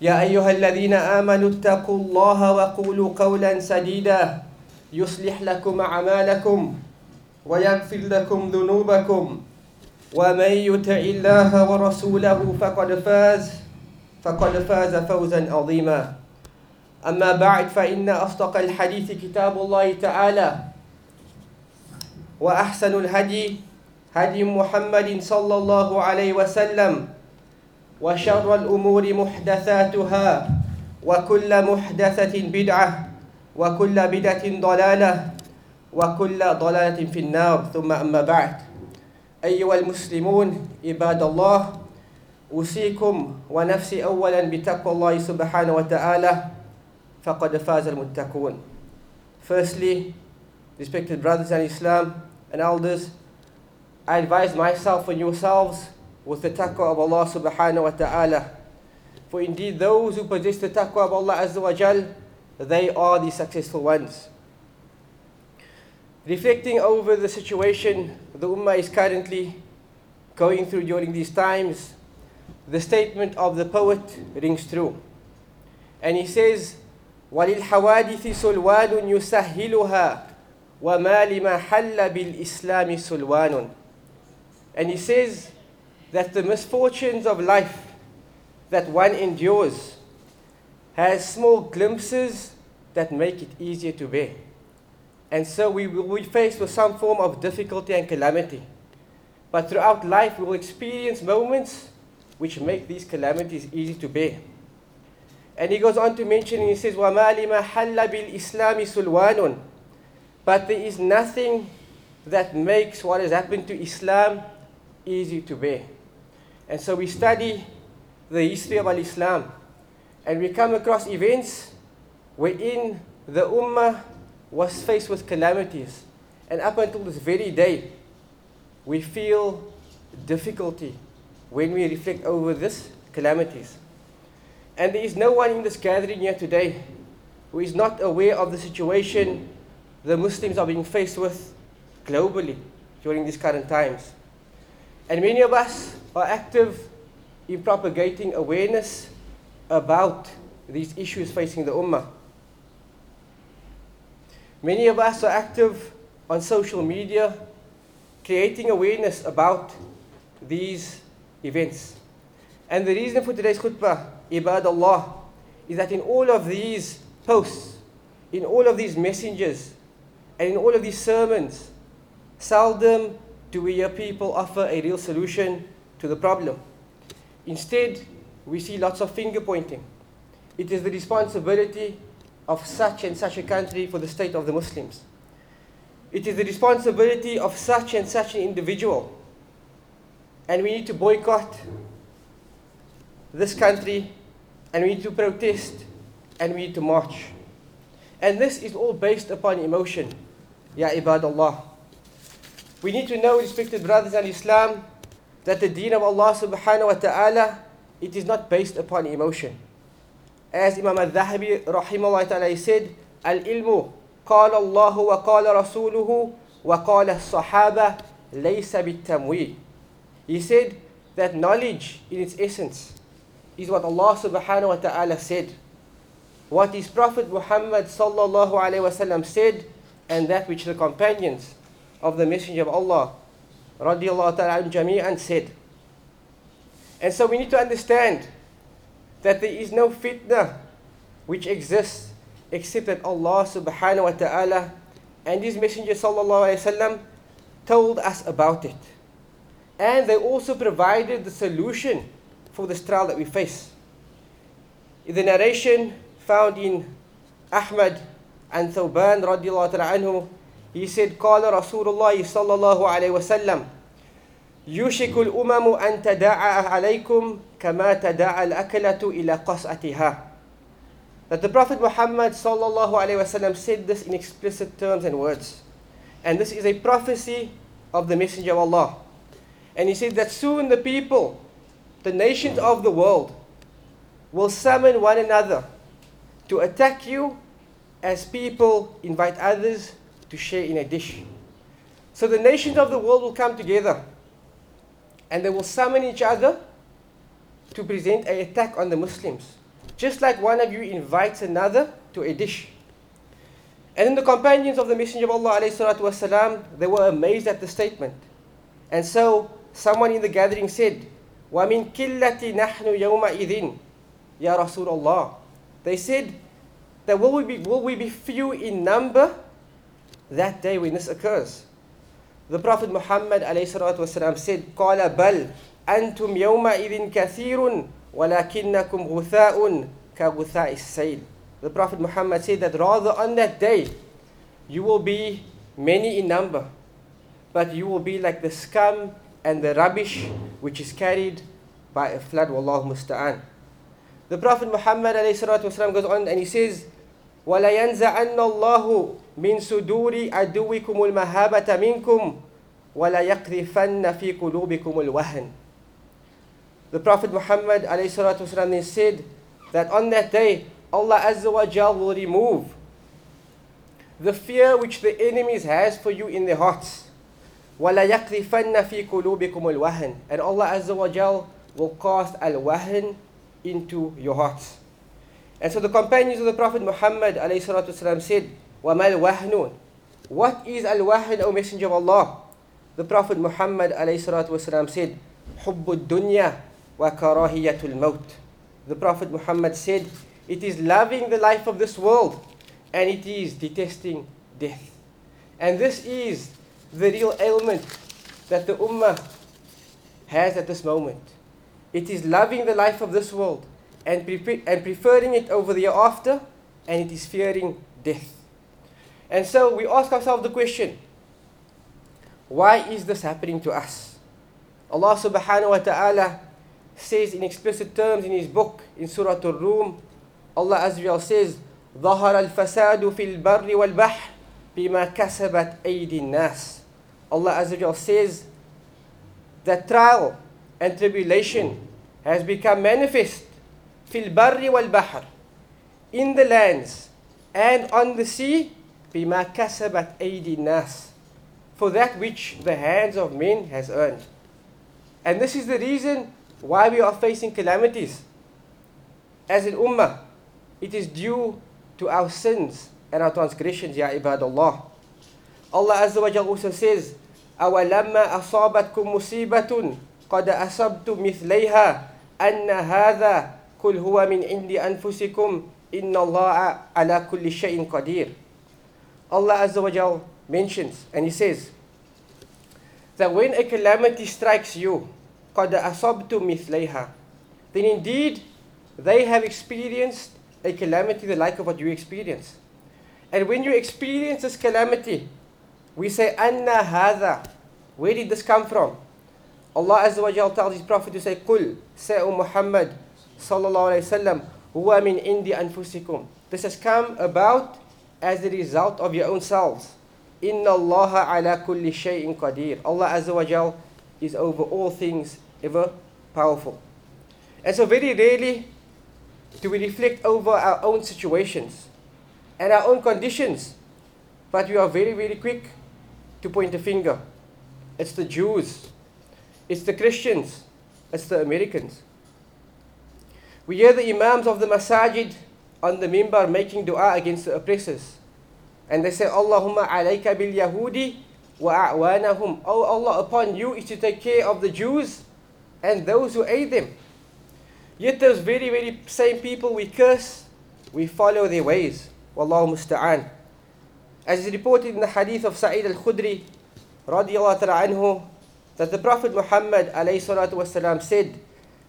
يا أيها الذين آمنوا اتقوا الله وقولوا قولا سديدا. يصلح لكم أعمالكم ويغفر لكم ذنوبكم. ومن يطع الله ورسوله فقد فاز فقد فاز فوزا عظيما. أما بعد فإن أصدق الحديث كتاب الله تعالى وأحسن الهدي هدي محمد صلى الله عليه وسلم. وشر الأمور محدثاتها وكل محدثة بدعة وكل بدعة ضلالة وكل ضلالة في النار. ثم أما بعد. أيها المسلمون عباد الله أوصيكم ونفسي أولا بتقوى الله سبحانه وتعالى. فقد فاز المتقون. Firstly, respected brothers in Islam and elders, I advise myself and yourselves with the taqwa of Allah subhanahu wa ta'ala. For indeed those who possess the taqwa of Allah azza wa jal, they are the successful ones. Reflecting over the situation the Ummah is currently going through during these times, the statement of the poet rings true. And he says, وللحوادث سلوان يسهلها وما لما حل بالإسلام سلوان And he says that the misfortunes of life that one endures has small glimpses that make it easier to bear. And so we will be faced with some form of difficulty and calamity. But throughout life, we will experience moments which make these calamities easy to bear. And he goes on to mention, and he says, وَمَا لِمَا حَلَّ بِالْإِسْلَامِ سُلْوَانٌ But there is nothing that makes what has happened to Islam easy to bear. And so we study the history of Al-Islam, and we come across events wherein the Ummah was faced with calamities. And up until this very day, we feel difficulty when we reflect over this calamities. And there is no one in this gathering here today who is not aware of the situation the Muslims are being faced with globally during these current times. And many of us are active in propagating awareness about these issues facing the Ummah. Many of us are active on social media, creating awareness about these events. And the reason for today's khutbah, Ibad Allah, is that in all of these posts, in all of these messengers, and in all of these sermons, seldom do we hear people offer a real solution to the problem. Instead, we see lots of finger pointing. It is the responsibility of such and such a country for the state of the Muslims. It is the responsibility of such and such an individual. And we need to boycott this country, and we need to protest, and we need to march. And this is all based upon emotion. Ya ibadallah. We need to know, respected brothers in Islam, that the deen of Allah subhanahu wa ta'ala, it is not based upon emotion. As Imam al-Dhahabi rahimahullah ta'ala said, Al-ilmu قال الله وقال رسوله وقال الصحابة ليس بالتمويه. He said that knowledge in its essence is what Allah subhanahu wa ta'ala said. What his Prophet Muhammad sallallahu alayhi wa sallam said and that which the companions of the Messenger of Allah radiallahu ta'ala said. And so we need to understand that there is no fitna which exists except that Allah subhanahu wa ta'ala and His Messenger sallallahu wasallam told us about it. And they also provided the solution for this trial that we face. In the narration found in Ahmad and Thawban radiallahu ta'ala anhu, he said, قال رسول الله صلى الله عليه وسلم يوشك الأمم أن تداعى عليكم كما تداعى الأكلة إلى قصعتها That the Prophet Muhammad sallallahu alaihi wasallam said this in explicit terms and words. And this is a prophecy of the Messenger of Allah. And he said that soon the people, the nations of the world, will summon one another to attack you as people invite others to share in a dish. So the nations of the world will come together and they will summon each other to present an attack on the Muslims. Just like one of you invites another to a dish. And then the companions of the Messenger of Allah والسلام, they were amazed at the statement. And so someone in the gathering said, وَمِن كِلَّةِ نَحْنُ يَوْمَئِذٍ Ya Rasulullah. They said that will we, be, will we be few in number that day when this occurs? The Prophet Muhammad والسلام, said, قَالَ بَلْ أَنْتُمْ يَوْمَئِذٍ كَثِيرٌ وَلَكِنَّكُمْ غُثَاءٌ كَغُثَاءِ السَّيْلِ The Prophet Muhammad said that rather on that day, you will be many in number, but you will be like the scum and the rubbish which is carried by a flood. Wallahu musta'an. The Prophet Muhammad والسلام, goes on and he says, وَلَيَنْزَعَنَّ اللَّهُ مِنْ صُدُورِ عَدُوِّكُمُ الْمَهَابَةَ مِنْكُمْ وَلَيَقْذِفَنَّ فِي قُلُوبِكُمُ الْوَهْنِ The Prophet Muhammad والسلام, said that on that day, Allah Azza wa Jal will remove the fear which the enemies has for you in their hearts. وَلَيَقْذِفَنَّ فِي قُلُوبِكُمُ الْوَهْنِ And Allah Azza wa Jal will cast al-wahn into your hearts. And so the companions of the Prophet Muhammad والسلام, said, وَمَا الْوَهْنُ What is al-wahn, O Messenger of Allah? The Prophet Muhammad والسلام, said, حُبُّ الدُّنْيَا وَكَرَاهِيَةُ الْمَوْتِ The Prophet Muhammad said, it is loving the life of this world and it is detesting death. And this is the real ailment that the Ummah has at this moment. It is loving the life of this world and, pre- and preferring it over the hereafter, and it is fearing death. And so we ask ourselves the question why is this happening to us? Allah subhanahu wa ta'ala says in explicit terms in His book in Surah Al-Rum, Allah Azza wa says, ظهر الفساد في البر والبحر بما كسبت أيدي الناس. Allah Azza wa says that trial and tribulation has become manifest في البر والبحر in the lands and on the sea بما كسبت أيدي الناس for that which the hands of men has earned. And this is the reason why we are facing calamities. As an ummah, it is due to our sins and our transgressions, Ya ibadallah. Allah Azza wa Jalla also says, أَوَلَمَّا أَصَابَتْكُم مُّصِيبَةٌ قَدْ أَصَبْتُم مِثْلَيْهَا أَنَّ هَذَا قُلْ هُوَ مِنْ عِنْدِ أَنفُسِكُمْ إِنَّ اللَّهَ عَلَى كُلِّ شَيْءٍ قَدِيرٌ Allah Azza wa Jalla mentions and he says that when a calamity strikes you, قَدْ أَصَبْتُم مِثْلَيْهَا Then indeed they have experienced a calamity the like of what you experience. And when you experience this calamity, we say, Anna hadha. Where did this come from? Allah Azza wa Jalla tells His Prophet to say, Qul, say, O Muhammad, sallallahu alayhi wa sallam, huwa min indi anfusikum. This has come about as a result of your own selves. Inna Allah ala kulli shay'in qadir. Allah Azza wa Jalla is over all things ever powerful. And so very rarely do we reflect over our own situations and our own conditions, but we are very, very quick to point a finger. It's the Jews, it's the Christians, it's the Americans. We hear the Imams of the Masajid on the mimbar making dua against the oppressors. And they say, Allahumma alayka bil Yahudi wa a'wanahum. Oh Allah, upon you is to take care of the Jews and those who aid them. Yet those very, very same people we curse, we follow their ways. Wallahu musta'an. As is reported in the hadith of Sa'id al-Khudri, radiallahu ta'ala anhu, that the Prophet Muhammad alayhi salatu wasalam said,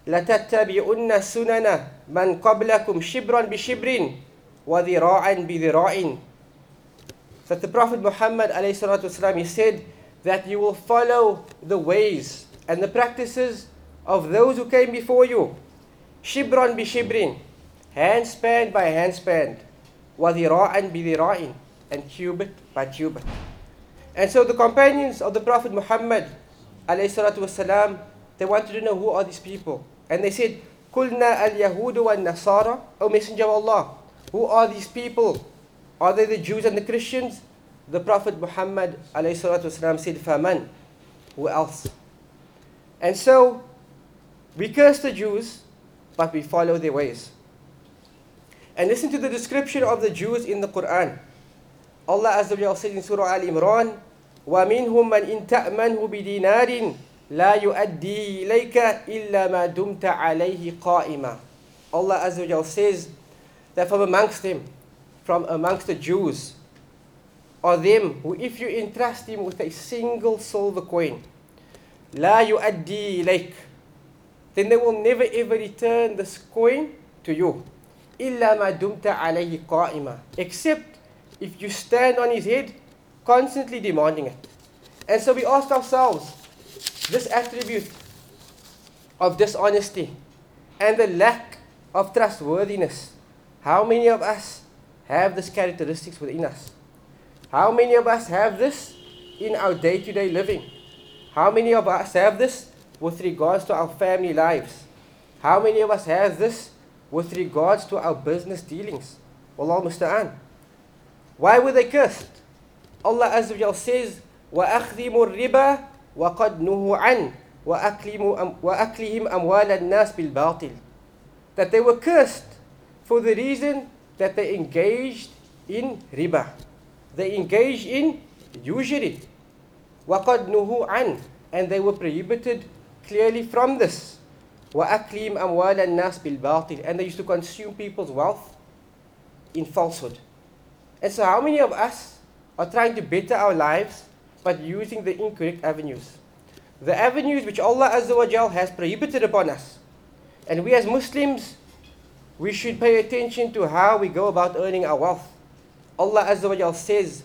لَتَتَّبِعُنَّ سُنَنَ مَنْ قَبْلَكُمْ شِبْرًا بِشِبْرٍ وَذِرَاعًا بِذِرَاعٍ That the Prophet Muhammad alayhi salatu wasalam, he said that you will follow the ways and the practices of those who came before you. Shibran bi shibrin, handspan by handspan, wadira'an bi dira'in, and cubit by cubit. And so the companions of the Prophet Muhammad, alayhi salatu wasalam, they wanted to know who are these people. And they said, Kulna al Yahudu wa Nasara, O Messenger of Allah, who are these people? Are they the Jews and the Christians? The Prophet Muhammad alayhi salatu wasalam, said, Faman, who else? And so we curse the Jews, but we follow their ways. And listen to the description of the Jews in the Quran. Allah Azza wa Jalla said in Surah Al Imran, وَمِنْهُمْ مَنْ إِن تَأْمَنْهُ بِدِينَارٍ لَا يُؤَدِّي إِلَيْكَ إِلَّا مَا دُمْتَ عَلَيْهِ قَائِمًا Allah Azza wa Jalla says that from amongst them, from amongst the Jews, are them who if you entrust him with a single silver coin, لا يؤدي إليك then they will never ever return this coin to you. إلا ما دمت عليه قائما except if you stand on his head constantly demanding it. And so we asked ourselves this attribute of dishonesty and the lack of trustworthiness. How many of us have these characteristics within us? How many of us have this in our day to day living? How many of us have this with regards to our family lives? How many of us have this with regards to our business dealings? Wallah musta'an. Why were they cursed? Allah Azza wa Jal says, وَأَخْذِمُ الرِّبَى وَقَدْ نُهُوا عَنْ وَأَكْلِهِمْ أَمْوَالَ النَّاسِ بِالْبَاطِلِ That they were cursed for the reason that they engaged in riba. They engaged in usury. وَقَدْ نُهُوا عَنْ And they were prohibited clearly from this. وَأَكْلِهِمْ أَمْوَالَ النَّاسِ بِالْبَاطِلِ And they used to consume people's wealth in falsehood. And so how many of us are trying to better our lives but using the incorrect avenues? The avenues which Allah Azza wa Jal has prohibited upon us. And we as Muslims, we should pay attention to how we go about earning our wealth. Allah Azza wa Jal says,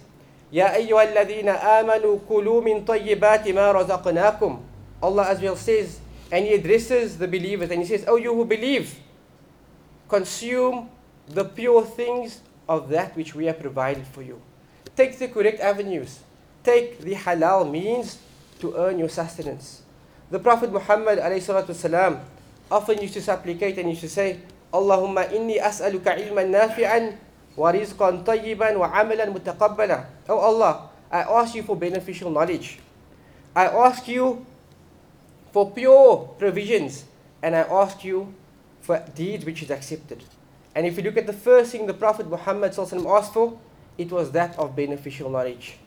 يا أيها الذين آمنوا كلوا من طيبات ما رزقناكم Allah Azza wa Jal says, and He addresses the believers and He says, Oh, you who believe, consume the pure things of that which we have provided for you. Take the correct avenues. Take the halal means to earn your sustenance. The Prophet Muhammad والسلام, often used to supplicate and used to say, Allahumma inni as'aluka ilman nafi'an wa rizqan tayyiban wa amalan mutaqabbala. Oh Allah, I ask you for beneficial knowledge. I ask you for pure provisions and I ask you for deeds which is accepted. And if you look at the first thing the Prophet Muhammad asked for, it was that of beneficial knowledge.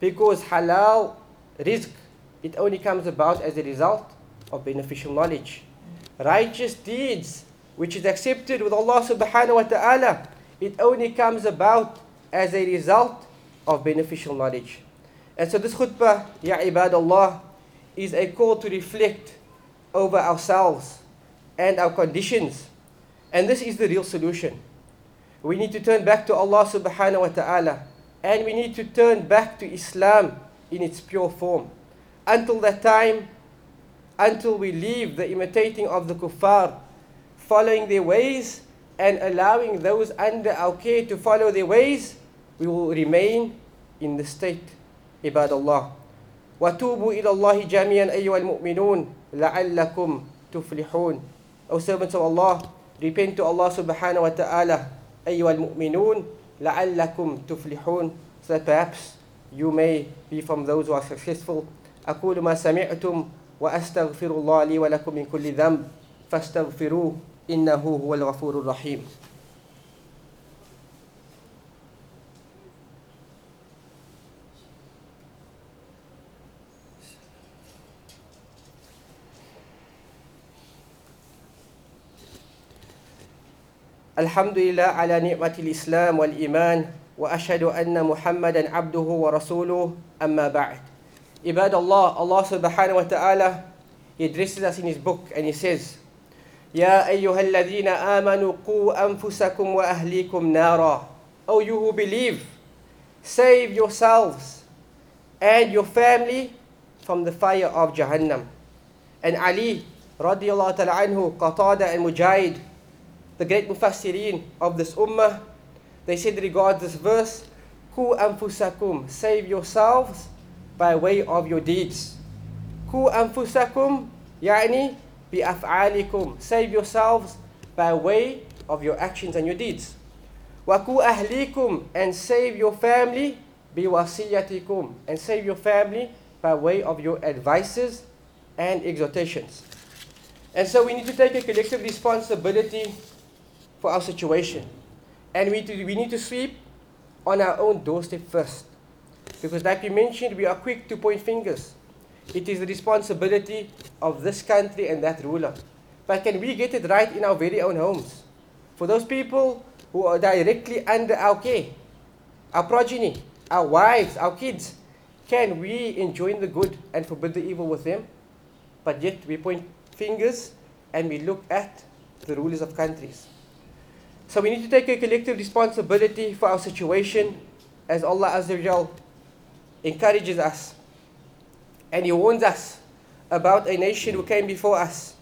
Because halal rizq, it only comes about as a result of beneficial knowledge. Righteous deeds, which is accepted with Allah subhanahu wa ta'ala, it only comes about as a result of beneficial knowledge. And so this khutbah, Ya ibadallah, is a call to reflect over ourselves and our conditions. And this is the real solution. We need to turn back to Allah subhanahu wa ta'ala and we need to turn back to Islam in its pure form. Until that time, until we leave the imitating of the kuffar, following their ways and allowing those under our care to follow their ways, we will remain in the state. عباد الله وتوبوا إلى الله جميعا أيها المؤمنون لعلكم تفلحون O servants of Allah, repent to Allah subhanahu wa ta'ala أيها المؤمنون لعلكم تفلحون. So that perhaps you may be from those who are successful. أقول ما سمعتم وأستغفر الله لي ولكم من كل ذنب. فاستغفروه إنه هو الغفور الرحيم. الحمد لله على نعمة الإسلام والإيمان وأشهد أن محمدا عبده ورسوله أما بعد عباد الله subhanahu wa ta'ala he addresses us in his book and he says يا أيها الذين آمنوا قوا أنفسكم وأهليكم نارا O you who believe save yourselves and your family from the fire of Jahannam and Ali radiallahu ta'ala anhu Qatada and Mujahid the great Mufassirin of this Ummah, they said regarding this verse, Ku anfusakum, save yourselves by way of your deeds. Ku anfusakum, yani bi af'alikum, save yourselves by way of your actions and your deeds. Wa ku ahlikum, and save your family bi wasiyatikum, and save your family by way of your advices and exhortations. And so we need to take a collective responsibility for our situation. And we, to, we need to sweep on our own doorstep first. Because like we mentioned, we are quick to point fingers. It is the responsibility of this country and that ruler. But can we get it right in our very own homes? For those people who are directly under our care, our progeny, our wives, our kids, can we enjoin the good and forbid the evil with them? But yet we point fingers and we look at the rulers of countries. So we need to take a collective responsibility for our situation as Allah Azza wa Jal encourages us. And He warns us about a nation who came before us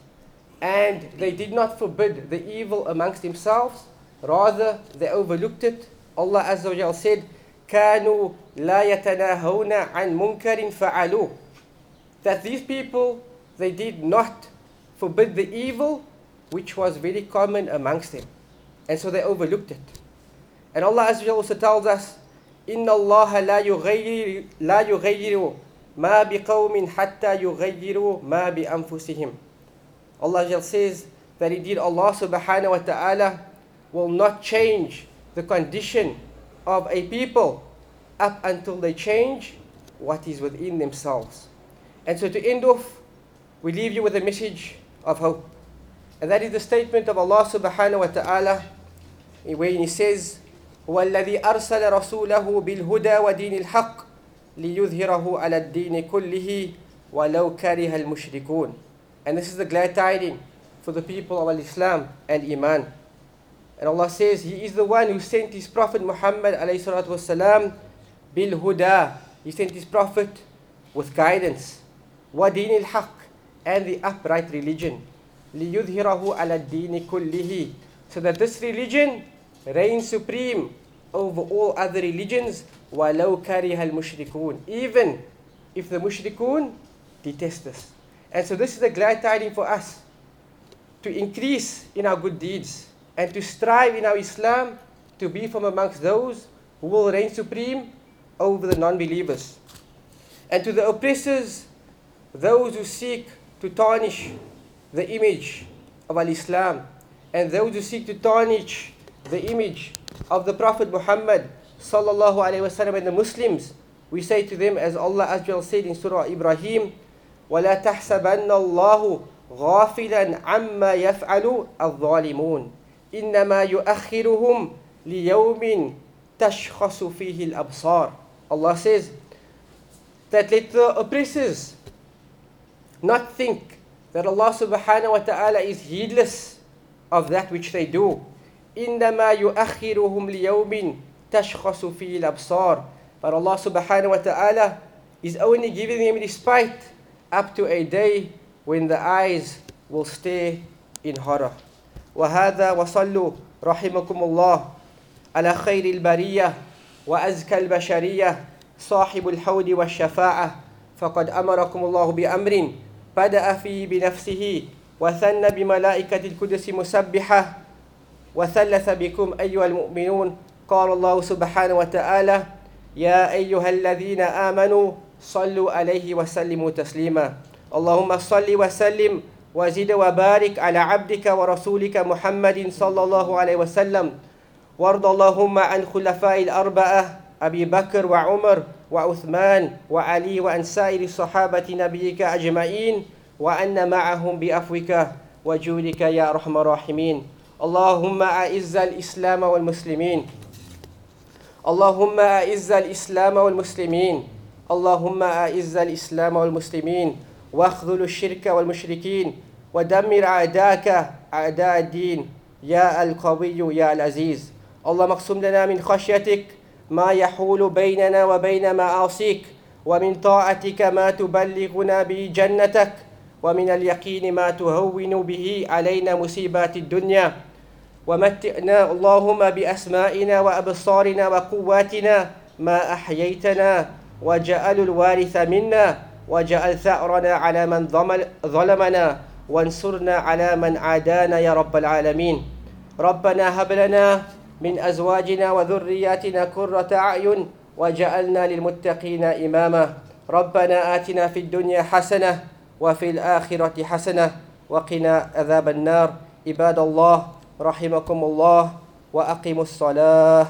and they did not forbid the evil amongst themselves, rather they overlooked it. Allah Azza wa Jal said, كانوا لا يتناهون عن منكر فعلوه that these people they did not forbid the evil which was very common amongst them and so they overlooked it and Allah Azza wa Jal also tells us إن الله لا يغير لا يغير ما بقوم حتى يغيروا ما بأنفسهم Allah Azza wa Jal says that indeed Allah subhanahu wa ta'ala will not change the condition of a people up until they change what is within themselves. And so to end off, we leave you with a message of hope. And that is the statement of Allah subhanahu wa ta'ala where he says, هو الذي أرسل رسوله بالهدى ودين الحق ليظهره على الدين كله ولو كره المشركون. And this is the glad tidings for the people of Islam and Iman. And Allah says, He is the one who sent His Prophet Muhammad والسلام, bil huda. He sent His Prophet with guidance. Al haq and the upright religion. لِيُظْهِرَهُ عَلَى الدِّينِ كُلِّهِ So that this religion reigns supreme over all other religions. وَلَوْ كَرِهَ الْمُشْرِكُونَ Even if the mushrikun detest us. And so this is a glad tidings for us to increase in our good deeds and to strive in our Islam to be from amongst those who will reign supreme over the non-believers. And to the oppressors, those who seek to tarnish the image of Al-Islam and those who seek to tarnish the image of the Prophet Muhammad sallallahu alaihi wasallam and the Muslims, we say to them as Allah Azza said in Surah Ibrahim, وَلَا تَحْسَبَنَّ اللَّهُ غَافِلًا عَمَّا يَفْعَلُ الظَّالِمُونَ إنما يؤخرهم ليوم تشخص فيه الأبصار Allah says that let the oppressors not think that Allah subhanahu wa ta'ala is heedless of that which they do إنما يؤخرهم ليوم تشخص فيه الأبصار but Allah subhanahu wa ta'ala is only giving them respite up to a day when the eyes will stare in horror وهذا وصلوا رحمكم الله على خير البرية وأزكى البشرية صاحب الحوض والشفاعة فقد أمركم الله بأمر بدأ فيه بنفسه وثنى بملائكة القدس مسبحة. وثلث بكم أيها المؤمنون. قال الله سبحانه وتعالى يا أيها الذين آمنوا صلوا عليه وسلموا تسليما. اللهم صل وسلم وزد وبارك على عبدك ورسولك محمد صلى الله عليه وسلم. وارض اللهم عن خلفاء الأربعة أبي بكر وعمر وعثمان وعلي وعن سائر صحابة نبيك أجمعين. وأن معهم بأفوك وجودك يا أرحم الراحمين. اللهم أعز الإسلام والمسلمين. اللهم أعز الإسلام والمسلمين. اللهم أعز الإسلام والمسلمين. واخذل الشرك والمشركين. ودمر أعداءك أعداء الدين. يا القوي يا العزيز. اللهم اقسم لنا من خشيتك ما يحول بيننا وبين معاصيك. ومن طاعتك ما تبلغنا به جنتك. ومن اليقين ما تهون به علينا مصيبات الدنيا. ومتئنا اللهم بأسمائنا وأبصارنا وقواتنا ما أحييتنا وجعل الوارث منا وجعل ثأرنا على من ظلمنا وانصرنا على من عادانا يا رب العالمين. ربنا هب لنا من أزواجنا وذرياتنا قرة أعين وجعلنا للمتقين إماما. ربنا آتنا في الدنيا حسنة وفي الآخرة حسنة وقنا عذاب النار عباد الله رحمكم الله وأقيموا الصلاة